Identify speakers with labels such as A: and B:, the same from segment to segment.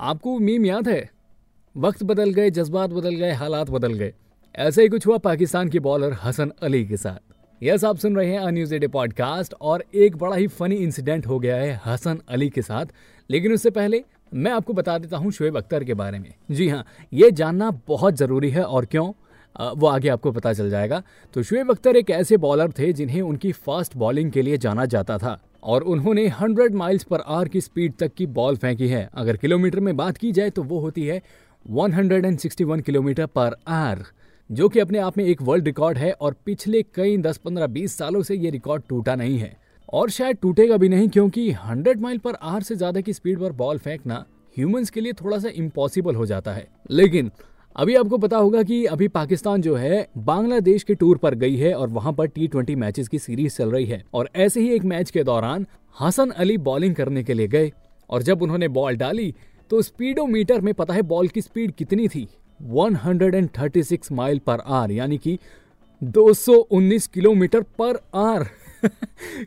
A: आपको मीम याद है? वक्त बदल गए, जज्बात बदल गए, हालात बदल गए। ऐसा ही कुछ हुआ पाकिस्तान के बॉलर हसन अली के साथ। यस, आप सुन रहे हैं अन्यूज एडे पॉडकास्ट और एक बड़ा ही फनी इंसिडेंट हो गया है हसन अली के साथ। लेकिन उससे पहले मैं आपको बता देता हूँ शुएब अख्तर के बारे में। जी हाँ ये जानना बहुत ज़रूरी है और क्यों? वो आगे आपको पता चल जाएगा। तो शुएब अख्तर एक ऐसे बॉलर थे जिन्हें उनकी फास्ट बॉलिंग के लिए जाना जाता था और उन्होंने 100 माइल्स पर आवर की स्पीड तक की बॉल फेंकी है। अगर किलोमीटर में बात की जाए तो वो होती है 161 किलोमीटर पर आवर जो कि अपने आप में एक वर्ल्ड रिकॉर्ड है और पिछले कई 10 15 20 सालों से ये रिकॉर्ड टूटा नहीं है। और शायद टूटेगा भी नहीं क्योंकि 100 माइल पर आवर से ज़्यादा की स्पीड पर बॉल फेंकना ह्यूमंस के लिए थोड़ा सा इम्पॉसिबल हो जाता है। लेकिन अभी आपको पता होगा कि अभी पाकिस्तान जो है, बांग्लादेश के टूर पर गई है और वहाँ पर टी ट्वेंटी मैचेस की सीरीज़ चल रही है। और ऐसे ही एक मैच के दौरान हसन अली बॉलिंग करने के लिए गए। और जब उन्होंने बॉल डाली तो स्पीडोमीटर में पता है बॉल की स्पीड कितनी थी? 136 माइल पर आर यानी कि 219 किलोमीटर पर आर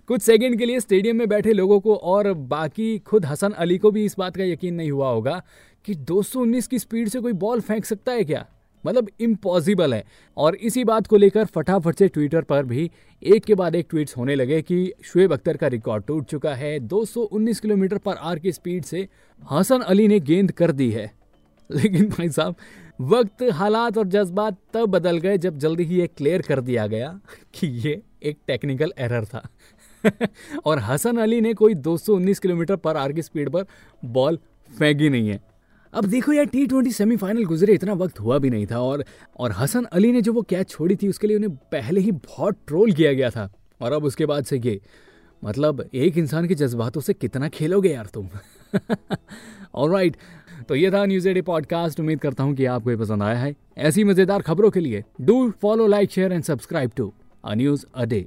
A: कुछ सेकंड के लिए स्टेडियम में बैठे लोगों को और बाकी खुद हसन अली को भी इस बात का यकीन नहीं हुआ होगा कि 219 की स्पीड से कोई बॉल फेंक सकता है क्या? मतलब इम्पॉसिबल है। और इसी बात को लेकर फटाफट से ट्विटर पर भी एक के बाद एक ट्वीट्स होने लगे कि शुएब अख्तर का रिकॉर्ड टूट चुका है। 219 किलोमीटर पर आर की स्पीड से हसन अली ने गेंद कर दी है। लेकिन भाई साहब, वक्त, हालात और जज्बात तब बदल गए जब जल्दी ही ये क्लियर कर दिया गया कि ये एक टेक्निकल एरर था। और हसन अली ने कोई 219 किलोमीटर पर आर की स्पीड पर बॉल फेंकी नहीं है। अब देखो यार टी ट्वेंटी सेमीफाइनल गुजरे, इतना वक्त हुआ भी नहीं था और और हसन अली ने जो वो कैच छोड़ी थी, उसके लिए उन्हें पहले ही बहुत ट्रोल किया गया था। और अब उसके बाद से ये मतलब एक इंसान के जज्बातों से कितना खेलोगे यार तुम? और राइट तो ये था न्यूज़ डे पॉडकास्ट उम्मीद करता हूँ कि आपको ये पसंद आया है। ऐसी मज़ेदार खबरों के लिए do follow like share and subscribe to a news a day